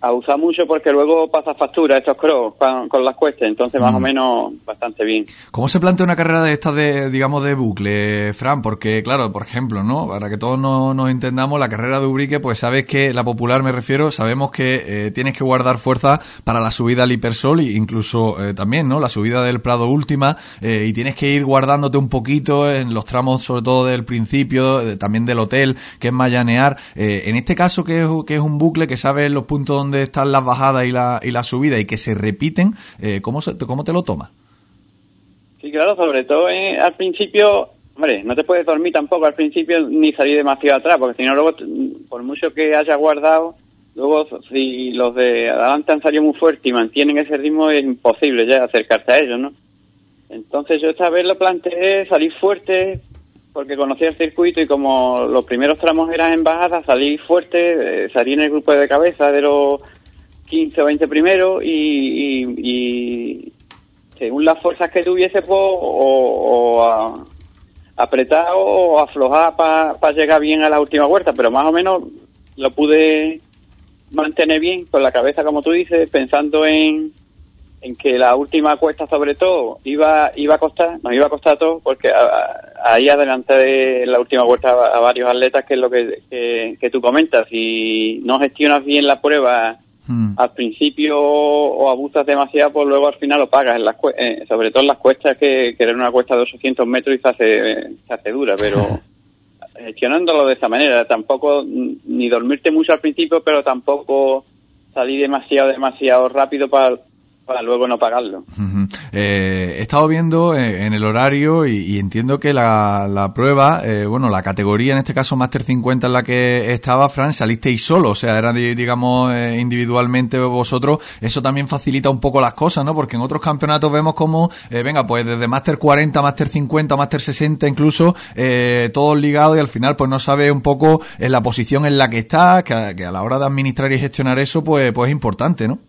a usar mucho porque luego pasa factura estos cross con, las cuestas, entonces más o mm. menos bastante bien. ¿Cómo se plantea una carrera de estas de, digamos, de bucle, Fran? Porque, claro, por ejemplo, ¿no? Para que todos nos, entendamos, la carrera de Ubrique, pues sabes que, la popular me refiero, sabemos que eh, tienes que guardar fuerza para la subida al hipersol e incluso eh, también, ¿no? La subida del Prado última eh, y tienes que ir guardándote un poquito en los tramos, sobre todo del principio, también del hotel, que es mayanear. en este caso, que es, que es un bucle, que sabes los puntos donde están las bajadas y la, y la subida y que se repiten, eh, ¿cómo, se, ¿cómo te lo tomas? Sí, claro, sobre todo al principio, hombre, no te puedes dormir tampoco al principio ni salir demasiado atrás, porque si no luego, por mucho que hayas guardado, luego si los de adelante han salido muy fuerte y mantienen ese ritmo, es imposible ya acercarse a ellos, ¿no? Entonces yo esta vez lo planteé salir fuerte, porque conocía el circuito y como los primeros tramos eran en bajada, salí fuerte, eh, salí en el grupo de cabeza de los 15 o 20 primeros y, según las fuerzas que tuviese, pues, o, o apretar o aflojar para llegar bien a la última vuelta, pero más o menos lo pude mantener bien con la cabeza, como tú dices, pensando en, en que la última cuesta sobre todo iba iba a costar, nos iba a costar todo, porque ahí adelante de la última vuelta a, varios atletas, que es lo que, que, tú comentas, si no gestionas bien la prueba hmm. al principio o abusas demasiado, pues luego al final lo pagas, en las, eh, sobre todo en las cuestas, que, que era una cuesta de 800 metros y se hace, se hace dura, pero [LAUGHS] gestionándolo de esa manera, tampoco ni dormirte mucho al principio, pero tampoco salir demasiado, demasiado rápido para para luego no pagarlo. Eh, he estado viendo eh, en el horario y, entiendo que la, la prueba, eh, bueno, la categoría, en este caso Master 50 en la que estaba, Fran, salisteis solo, o sea, era, digamos, individualmente vosotros. Eso también facilita un poco las cosas, ¿no? Porque en otros campeonatos vemos como, venga, pues desde Master 40, Master 50, Master 60 incluso, todos ligados y al final pues no sabe un poco en la posición en la que está, que a, que a la hora de administrar y gestionar eso, pues, pues es importante, ¿no?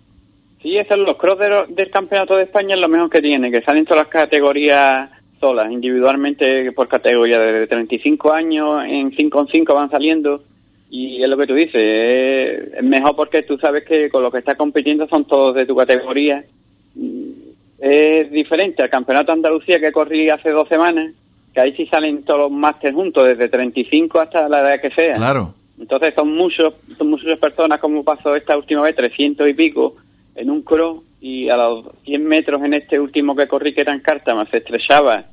Sí, esos los cross del Campeonato de España es lo mejor que tiene, que salen todas las categorías solas, individualmente por categoría, de 35 años en 5 en 5 van saliendo y es lo que tú dices, es mejor porque tú sabes que con los que estás compitiendo son todos de tu categoría. Es diferente al Campeonato de Andalucía que corrí hace dos semanas, que ahí sí salen todos los másteres juntos, desde 35 hasta la edad que sea. Claro. Entonces son muchos, son muchas personas como pasó esta última vez, 300 y pico, en un cross y a los 100 metros en este último que corrí, que era en Cártama, se estrellaba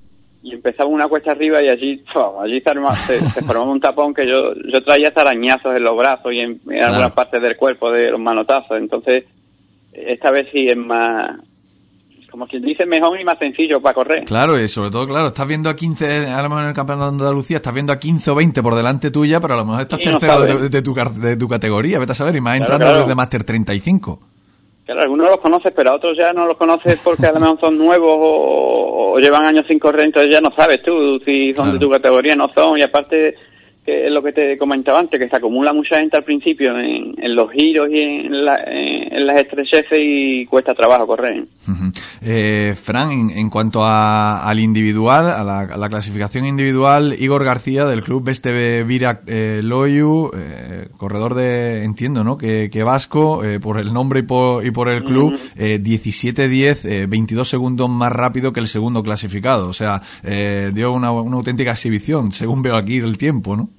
y empezaba una cuesta arriba y allí [LAUGHS] allí se, se, formaba un tapón que yo yo traía hasta arañazos en los brazos y en, algunas partes del cuerpo de los manotazos. Entonces, esta vez sí es más, como quien dice, mejor y más sencillo para correr. Claro, y sobre todo, claro, estás viendo a 15, a lo mejor en el Campeonato de Andalucía, estás viendo a 15 o 20 por delante tuya, pero a lo mejor estás tercero de, tu, de tu categoría, vete a saber, y más entrando desde Master 35. Claro, algunos los conoces, pero a otros ya no los conoces porque a lo mejor son nuevos o, llevan años sin correr, entonces ya no sabes tú si son de tu categoría, no son, y aparte que es lo que te comentaba antes, que se acumula mucha gente al principio en, los giros y en, las estrecheces y cuesta trabajo correr. eh, Fran, en, cuanto al individual, a la, clasificación individual, Igor García del club Beste Vira eh, Loyu, eh, corredor de, entiendo, ¿no? Que, vasco, eh, por el nombre y por, y por el club, 17-10, 22 segundos más rápido que el segundo clasificado. O sea, dio una, una auténtica exhibición, según veo aquí el tiempo, ¿no?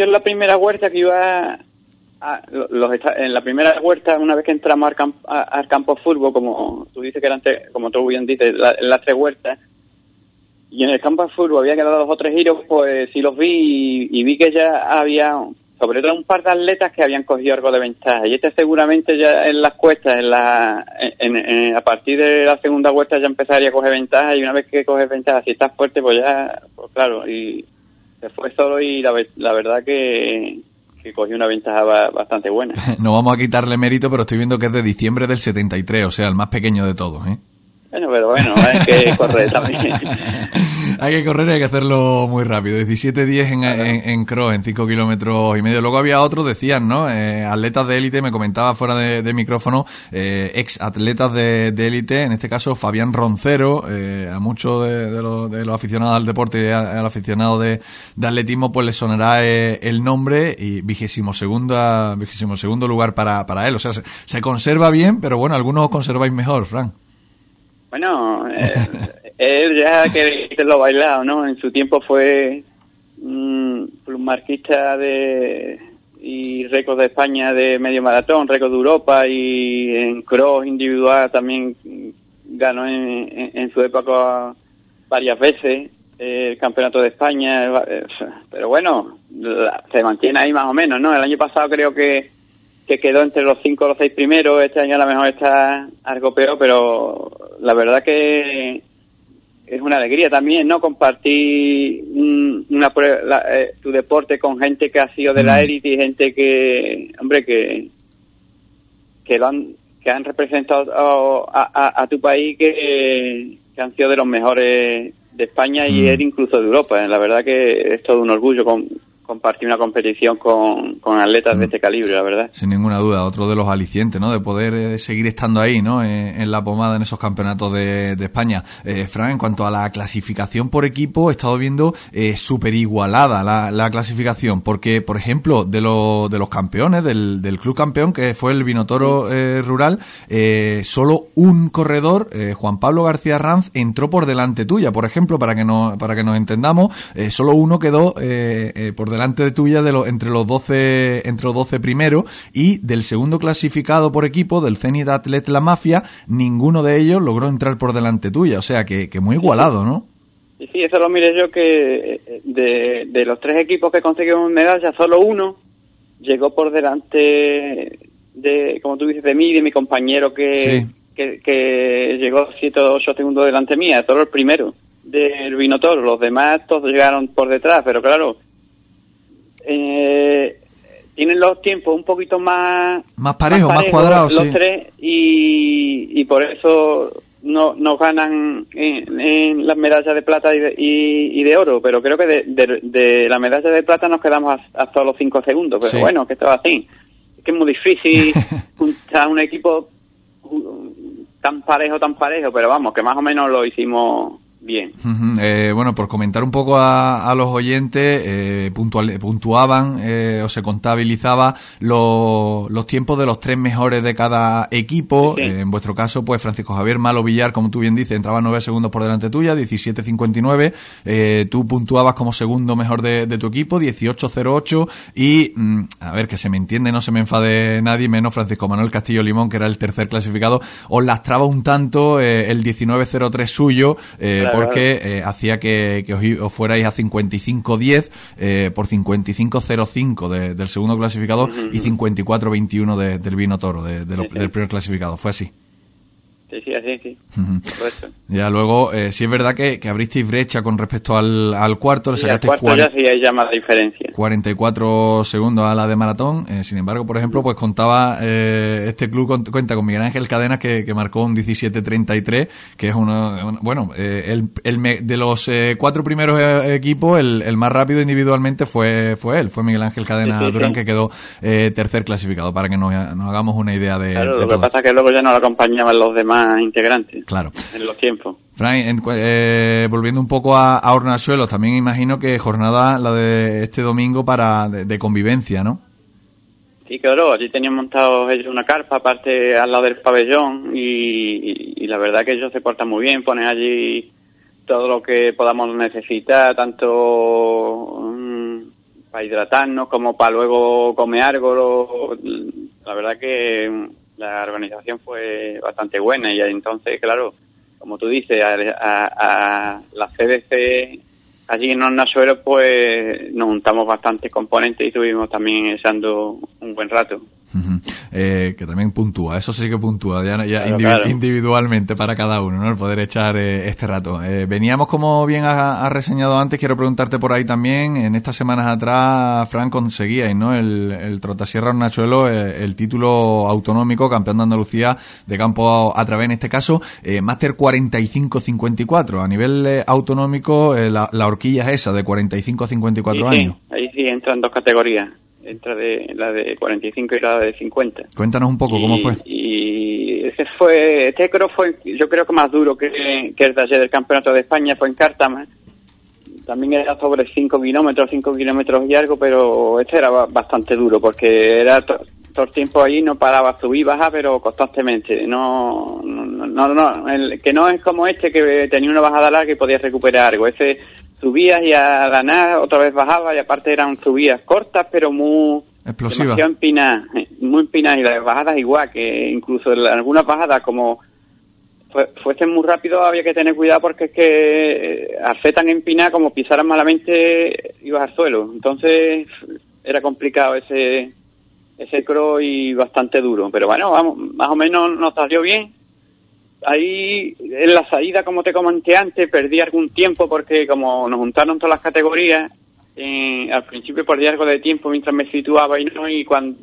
Yo en la primera huerta que iba a, los, en la primera huerta, una vez que entramos al, campo, al campo fútbol, como tú dices que eran, como tú bien dices, en las tres huertas, y en el campo de fútbol había quedado dos o tres giros, pues sí los vi y, vi que ya había, sobre todo un par de atletas que habían cogido algo de ventaja. Y este seguramente ya en las cuestas, en la, en, a partir de la segunda huerta ya empezaría a coger ventaja y una vez que coges ventaja, si estás fuerte, pues ya, pues claro, y se fue solo y la, la verdad que, que cogió una ventaja bastante buena. [LAUGHS] no vamos a quitarle mérito, pero estoy viendo que es de diciembre del 73, o sea, el más pequeño de todos, ¿eh? Bueno, pero bueno, hay que [LAUGHS] correr también. [LAUGHS] hay que correr y hay que hacerlo muy rápido. 17-10 en, en, en, cross, en 5 kilómetros y medio. Luego había otros, decían, ¿no? Eh, atletas de élite, me comentaba fuera de, micrófono, eh, ex atletas de élite, en este caso Fabián Roncero, eh, a muchos de, los, de, los, aficionados al deporte y al aficionado de, atletismo, pues le sonará eh, el nombre y vigésimo segundo, vigésimo segundo lugar para, para él. O sea, se, se conserva bien, pero bueno, algunos conserváis mejor, Frank. Bueno, eh, él ya que, lo bailado, ¿no? En su tiempo fue un marquista de y récord de España de medio maratón, récord de Europa y en cross individual también ganó en, su época varias veces el campeonato de España, pero bueno, se mantiene ahí más o menos, ¿no? El año pasado creo que que quedó entre los cinco o los seis primeros. Este año a lo mejor está algo peor, pero la verdad que es una alegría también, ¿no? Compartir una, eh, tu deporte con gente que ha sido de la mm. élite y gente que, hombre, que, que, han, que han representado a, tu país que, que, han sido de los mejores de España y mm. incluso de Europa. La verdad que es todo un orgullo con, compartir una competición con, con atletas de mm. este calibre, la verdad. Sin ninguna duda, otro de los alicientes, ¿no? De poder eh, seguir estando ahí, ¿no? Eh, en, la pomada en esos campeonatos de, de España. Eh, Fran, en cuanto a la clasificación por equipo, he estado viendo eh, súper igualada la, la, clasificación, porque, por ejemplo, de, lo, de los campeones, del, del club campeón, que fue el Vinotoro Rural, solo un corredor, Juan Pablo García Ranz, entró por delante tuya, por ejemplo, para que, no, para que nos entendamos, solo uno quedó por delante delante de tuya de lo, entre los 12 entre los 12 primeros y del segundo clasificado por equipo del Zenit Atlet La Mafia, ninguno de ellos logró entrar por delante tuya, o sea que, que muy igualado, ¿no? Sí, sí, eso lo mire yo que eh, de, de los tres equipos que consiguieron medalla, solo uno llegó por delante de, como tú dices, de mí y de mi compañero que, que, que, llegó siete o ocho segundos delante mía, solo el primero del Vinotoro, los demás todos llegaron por detrás, pero claro, eh, tienen los tiempos un poquito más más parejos, más, cuadrados, los tres y, y por eso no, nos ganan en, las medallas de plata y de, y, de oro, pero creo que de, de, la medalla de plata nos quedamos hasta los cinco segundos, pero bueno, que estaba así. Es que es muy difícil [LAUGHS] juntar un equipo tan parejo, tan parejo, pero vamos, que más o menos lo hicimos Bien. eh, bueno, por comentar un poco a, a los oyentes, eh, puntual, puntuaban eh, o se contabilizaba lo, los tiempos de los tres mejores de cada equipo. Sí. Eh, en vuestro caso, pues Francisco Javier Malo Villar, como tú bien dices, entraba nueve segundos por delante tuya, 17.59. Eh, tú puntuabas como segundo mejor de, de tu equipo, 18.08. Y, mm, a ver, que se me entiende, no se me enfade nadie, menos Francisco Manuel Castillo Limón, que era el tercer clasificado, os lastraba un tanto eh, el 19.03 suyo. Eh, claro, porque eh, hacía que, que os, os, fuerais a 55-10 eh, por 55-05 de, del segundo clasificado uh -huh. y 54-21 de, del vino toro, de, lo, sí, sí. del primer clasificado. Fue así. Sí, sí, así, sí. Uh -huh. Ya luego, eh, sí es verdad que, que abristeis brecha con respecto al, al cuarto, le sí, sacasteis cuarto ya sí hay ya más diferencia. 44 segundos a la de maratón. Eh, sin embargo, por ejemplo, pues contaba, eh, este club con, cuenta con Miguel Ángel Cadenas que, que marcó un 17-33, que es uno, bueno, eh, el, el, de los eh, cuatro primeros equipos, el, el, más rápido individualmente fue, fue él, fue Miguel Ángel Cadenas sí, Durán, que quedó tercer clasificado, para que nos, nos, hagamos una idea de. Claro, de lo que pasa es que luego ya no lo acompañaban los demás integrantes. Claro. En los tiempos. Frank, en, eh, volviendo un poco a, a Hornachuelos, también imagino que jornada la de este domingo para de, de convivencia, ¿no? Sí, claro, allí tenían montado ellos una carpa aparte al lado del pabellón y, y, y, la verdad que ellos se portan muy bien, ponen allí todo lo que podamos necesitar, tanto um, para hidratarnos como para luego comer algo. La verdad que la organización fue bastante buena y entonces, claro, como tú dices, a, a, a la CDC allí en Hornasuelo pues nos juntamos bastantes componentes y estuvimos también echando un buen rato. Uh -huh. eh, que también puntúa, eso sí que puntúa, ya, ya claro, individu claro. individualmente para cada uno, ¿no? El poder echar eh, este rato. Eh, veníamos, como bien has, has, reseñado antes, quiero preguntarte por ahí también, en estas semanas atrás, Fran, conseguíais, ¿no? El, el Trotasierra Nachuelo, eh, el título autonómico, campeón de Andalucía de campo a, a través, en este caso, eh, Máster 45-54. A nivel eh, autonómico, la, la, horquilla es esa, de 45 a 54 sí, años. Sí, ahí sí entran dos categorías entre de, la de 45 y la de 50. Cuéntanos un poco y, cómo fue. Y ese fue, este creo fue, yo creo que más duro que, que el taller del Campeonato de España fue en Cártama. También era sobre 5 kilómetros, 5 kilómetros y algo, pero este era bastante duro porque era to, todo el tiempo ahí, no paraba, subir, bajar, pero constantemente. No, no, no, no el, que no es como este que tenía una bajada larga y podía recuperar algo. Ese subías y a ganar otra vez bajaba y aparte eran subidas cortas pero muy explosivas. empinadas muy empinadas y las bajadas igual que incluso en algunas bajadas como fuesen muy rápido había que tener cuidado porque es que hacer tan empinada como pisaras malamente ibas al suelo. Entonces era complicado ese ese cross y bastante duro. Pero bueno vamos más o menos nos salió bien ahí en la salida, como te comenté antes, perdí algún tiempo porque como nos juntaron todas las categorías, eh, al principio perdí algo de tiempo mientras me situaba y no, y cuando,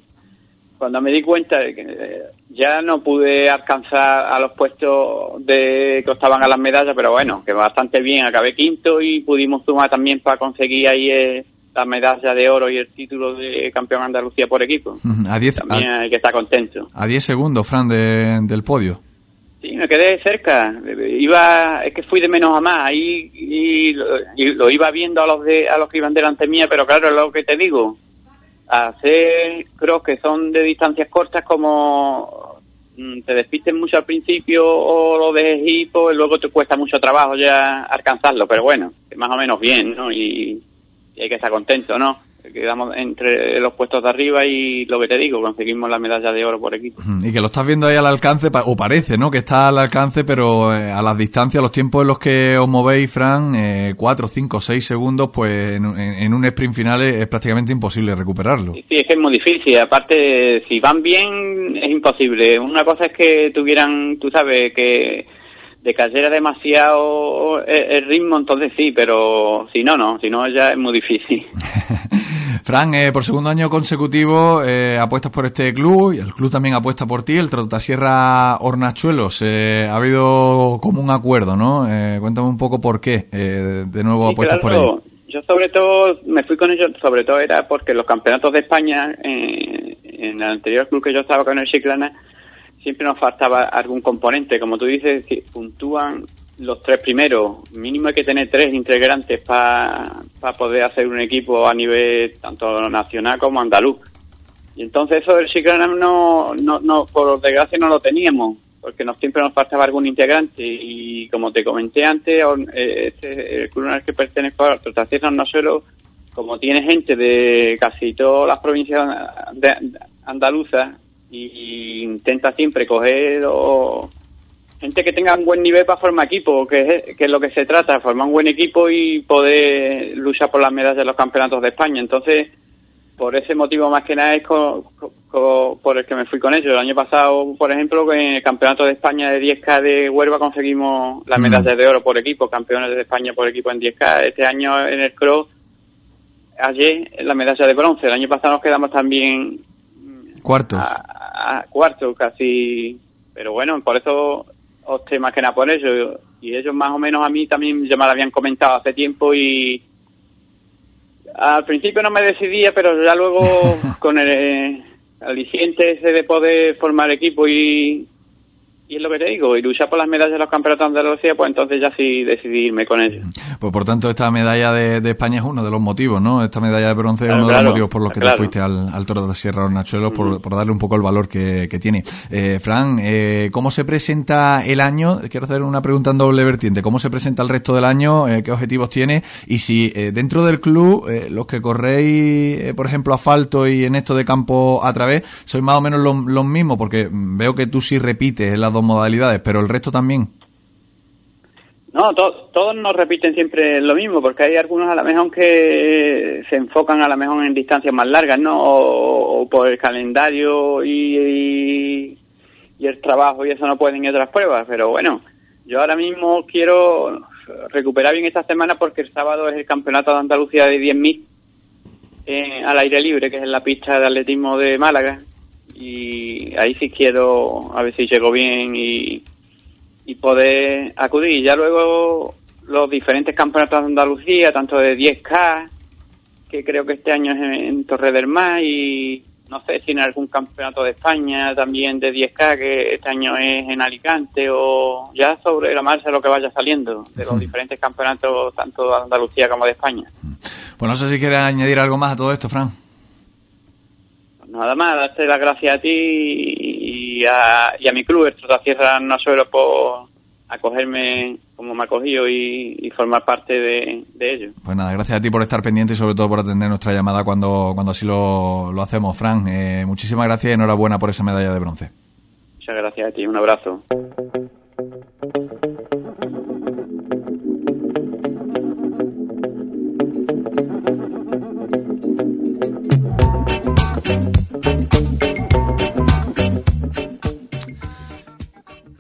cuando me di cuenta de que eh, ya no pude alcanzar a los puestos de que estaban a las medallas, pero bueno, que bastante bien, acabé quinto y pudimos sumar también para conseguir ahí eh, la medalla de oro y el título de campeón Andalucía por equipo. A diez, también a, hay que estar contento. A 10 segundos, Fran, de, del podio. Sí, me quedé cerca. Iba, es que fui de menos a más. Ahí y, lo iba viendo a los de, a los que iban delante mía, pero claro, es lo que te digo. Hacer creo que son de distancias cortas como mm, te despisten mucho al principio o lo dejes ir, pues luego te cuesta mucho trabajo ya alcanzarlo, pero bueno, más o menos bien, ¿no? Y hay que estar contento, ¿no? Quedamos entre los puestos de arriba y lo que te digo, conseguimos la medalla de oro por equipo. Y que lo estás viendo ahí al alcance, o parece, ¿no? Que está al alcance, pero eh, a las distancias, los tiempos en los que os movéis, Fran, eh, 4, 5, 6 segundos, pues en, un sprint final es, prácticamente imposible recuperarlo. Sí, es que es muy difícil. Aparte, si van bien, es imposible. Una cosa es que tuvieran, tú sabes, que de cayera demasiado el, ritmo, entonces sí, pero si no, no, si no ya es muy difícil. [LAUGHS] Fran, eh, por segundo año consecutivo eh, apuestas por este club y el club también apuesta por ti, el Trotasierra Hornachuelos. Eh, ha habido como un acuerdo, ¿no? Eh, cuéntame un poco por qué de nuevo apuestas por ello. Yo sobre todo me fui con ellos, sobre todo era porque los campeonatos de España, en el anterior club que yo estaba con el Chiclana, siempre nos faltaba algún componente. Como tú dices, que puntúan los tres primeros. Mínimo hay que tener tres integrantes para poder hacer un equipo a nivel tanto nacional como andaluz. Y entonces eso del Chiclana no, no, no, por desgracia no lo teníamos, porque nos, siempre nos faltaba algún integrante. Y como te comenté antes, eh, este, el club al que pertenezco a Trotacieras no solo, como tiene gente de casi todas las provincias andaluzas, y intenta siempre coger gente que tenga un buen nivel para formar equipo, que es, que es lo que se trata, formar un buen equipo y poder luchar por las medallas de los campeonatos de España. Entonces, por ese motivo más que nada es por el que me fui con ellos. El año pasado, por ejemplo, en el campeonato de España de 10K de Huelva conseguimos las medallas de oro por equipo, campeones de España por equipo en 10K. Este año en el cross, ayer la medalla de bronce. El año pasado nos quedamos también cuartos cuarto casi, pero bueno, por eso opté más que nada por ello. Y ellos más o menos a mí también ya me lo habían comentado hace tiempo y al principio no me decidía, pero ya luego [LAUGHS] con el aliciente ese de poder formar equipo y, y es lo que te digo, y luchar por las medallas de los campeonatos de Andalucía, pues entonces ya sí decidí irme con ellos. Pues por tanto, esta medalla de, España es uno de los motivos, ¿no? Esta medalla de bronce es uno de los motivos por los que te fuiste al, Toro de la Sierra Hornachuelos, por, por darle un poco el valor que, tiene. Eh, Fran, eh, ¿cómo se presenta el año? Quiero hacer una pregunta en doble vertiente. ¿Cómo se presenta el resto del año? Eh, ¿Qué objetivos tiene? Y si eh, dentro del club, los que corréis, por ejemplo, asfalto y en esto de campo a través, sois más o menos los, mismos, porque veo que tú sí repites en las modalidades, pero el resto también. No, todos nos repiten siempre lo mismo, porque hay algunos a lo mejor que se enfocan a lo mejor en distancias más largas, ¿no? O, por el calendario y, y, el trabajo y eso no pueden ir otras pruebas, pero bueno, yo ahora mismo quiero recuperar bien esta semana porque el sábado es el campeonato de Andalucía de 10.000 eh, al aire libre, que es en la pista de atletismo de Málaga, y ahí sí quiero a ver si llego bien y, y poder acudir. Ya luego los diferentes campeonatos de Andalucía, tanto de 10K, que creo que este año es en, Torre del Mar, y no sé si en algún campeonato de España también de 10K, que este año es en Alicante, o ya sobre la marcha lo que vaya saliendo de los diferentes campeonatos, tanto de Andalucía como de España. Pues no sé si quieres añadir algo más a todo esto, Fran nada más, darte las gracias a ti y a, y a mi club, la Sierra no solo por acogerme como me ha acogido y, formar parte de, ello. Pues nada, gracias a ti por estar pendiente y sobre todo por atender nuestra llamada cuando, cuando así lo, lo hacemos. Fran, eh, muchísimas gracias y enhorabuena por esa medalla de bronce. Muchas gracias a ti, un abrazo.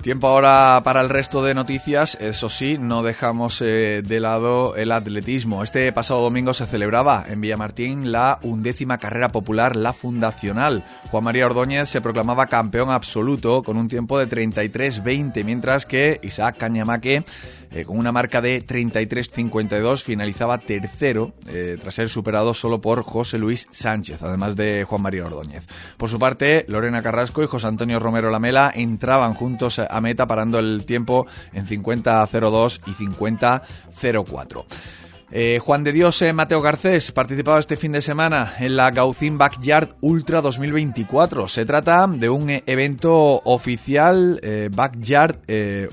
Tiempo ahora para el resto de noticias. Eso sí, no dejamos eh, de lado el atletismo. Este pasado domingo se celebraba en Villamartín la undécima carrera popular, la fundacional. Juan María Ordóñez se proclamaba campeón absoluto con un tiempo de 33-20, mientras que Isaac Cañamaque eh, con una marca de 33-52, finalizaba tercero, eh, tras ser superado solo por José Luis Sánchez, además de Juan María Ordóñez. Por su parte, Lorena Carrasco y José Antonio Romero Lamela entraban juntos a meta, parando el tiempo en 50-02 y 50-04. Eh, Juan de Dios eh, Mateo Garcés participaba este fin de semana en la Gaucín Backyard Ultra 2024. Se trata de un eh, evento oficial Backyard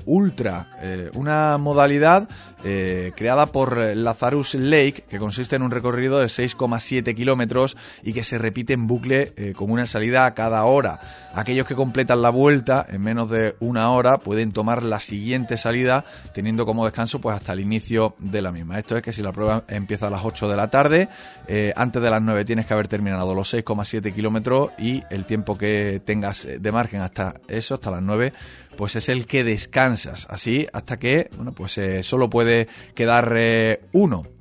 Ultra, una modalidad creada por Lazarus Lake que consiste en un recorrido de 6,7 kilómetros y que se repite en bucle con una salida a cada hora. Aquellos que completan la vuelta en menos de una hora pueden tomar la siguiente salida teniendo como descanso pues hasta el inicio de la misma. Esto es que si la prueba empieza a las 8 de la tarde. Eh, antes de las 9 tienes que haber terminado los 6,7 kilómetros y el tiempo que tengas de margen hasta eso, hasta las 9, pues es el que descansas. Así hasta que, bueno, pues eh, solo puede quedar eh, uno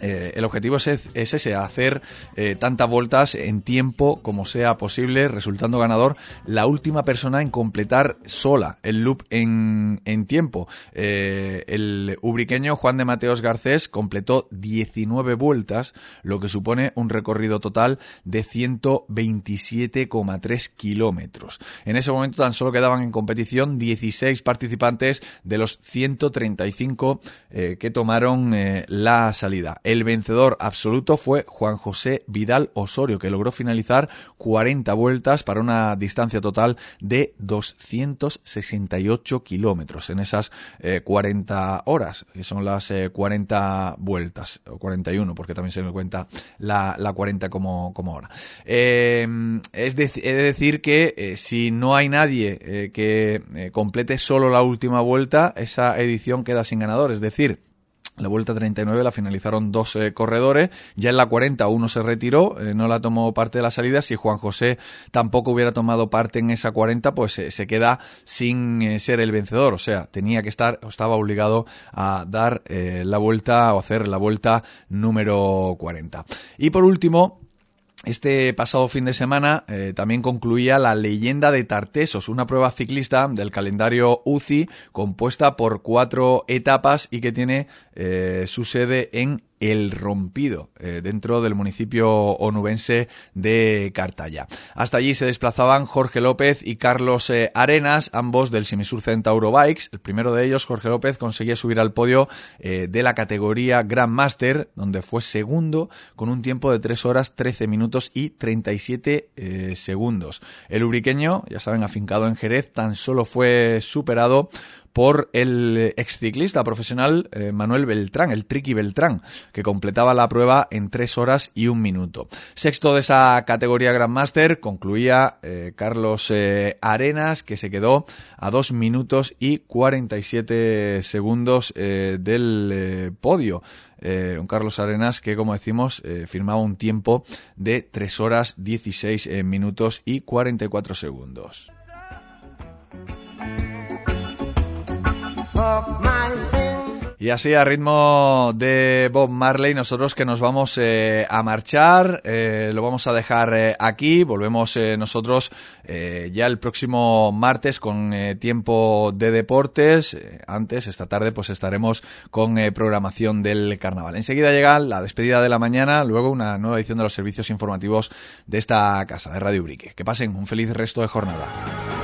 eh, el objetivo es, ese, hacer eh, tantas vueltas en tiempo como sea posible, resultando ganador la última persona en completar sola el loop en, tiempo. Eh, el ubriqueño Juan de Mateos Garcés completó 19 vueltas, lo que supone un recorrido total de 127,3 kilómetros. En ese momento tan solo quedaban en competición 16 participantes de los 135 que tomaron la salida. El vencedor absoluto fue Juan José Vidal Osorio, que logró finalizar 40 vueltas para una distancia total de 268 kilómetros en esas 40 eh, horas, que son las 40 eh, vueltas, o 41, porque también se me cuenta la, 40 como, como hora. Eh, es he de decir que si no hay nadie que complete solo la última vuelta, esa edición queda sin ganador, es decir, la vuelta 39 la finalizaron dos eh, corredores. Ya en la 40 uno se retiró, eh, no la tomó parte de la salida. Si Juan José tampoco hubiera tomado parte en esa 40, pues eh, se queda sin ser el vencedor. O sea, tenía que estar, estaba obligado a dar la vuelta o hacer la vuelta número 40. Y por último, este pasado fin de semana eh, también concluía la leyenda de Tartesos, una prueba ciclista del calendario UCI compuesta por cuatro etapas y que tiene eh, su sede en el Rompido, eh, dentro del municipio onubense de Cartaya. Hasta allí se desplazaban Jorge López y Carlos eh, Arenas, ambos del Simisur Centauro Bikes. El primero de ellos, Jorge López, conseguía subir al podio eh, de la categoría Grandmaster, donde fue segundo con un tiempo de 3 horas 13 minutos y 37 segundos. El ubriqueño, ya saben, afincado en Jerez, tan solo fue superado por el exciclista profesional eh, Manuel Beltrán, el Triqui Beltrán, que completaba la prueba en tres horas y un minuto. Sexto de esa categoría Grandmaster concluía eh, Carlos eh, Arenas, que se quedó a dos minutos y 47 segundos del podio. un Carlos Arenas que, como decimos, firmaba un tiempo de 3 horas 16 minutos y 44 segundos. Y así a ritmo de Bob Marley, nosotros que nos vamos eh, a marchar, eh, lo vamos a dejar eh, aquí, volvemos nosotros ya el próximo martes con tiempo de deportes, antes, esta tarde, pues estaremos con programación del carnaval. Enseguida llega la despedida de la mañana, luego una nueva edición de los servicios informativos de esta casa, de Radio Brique. Que pasen un feliz resto de jornada.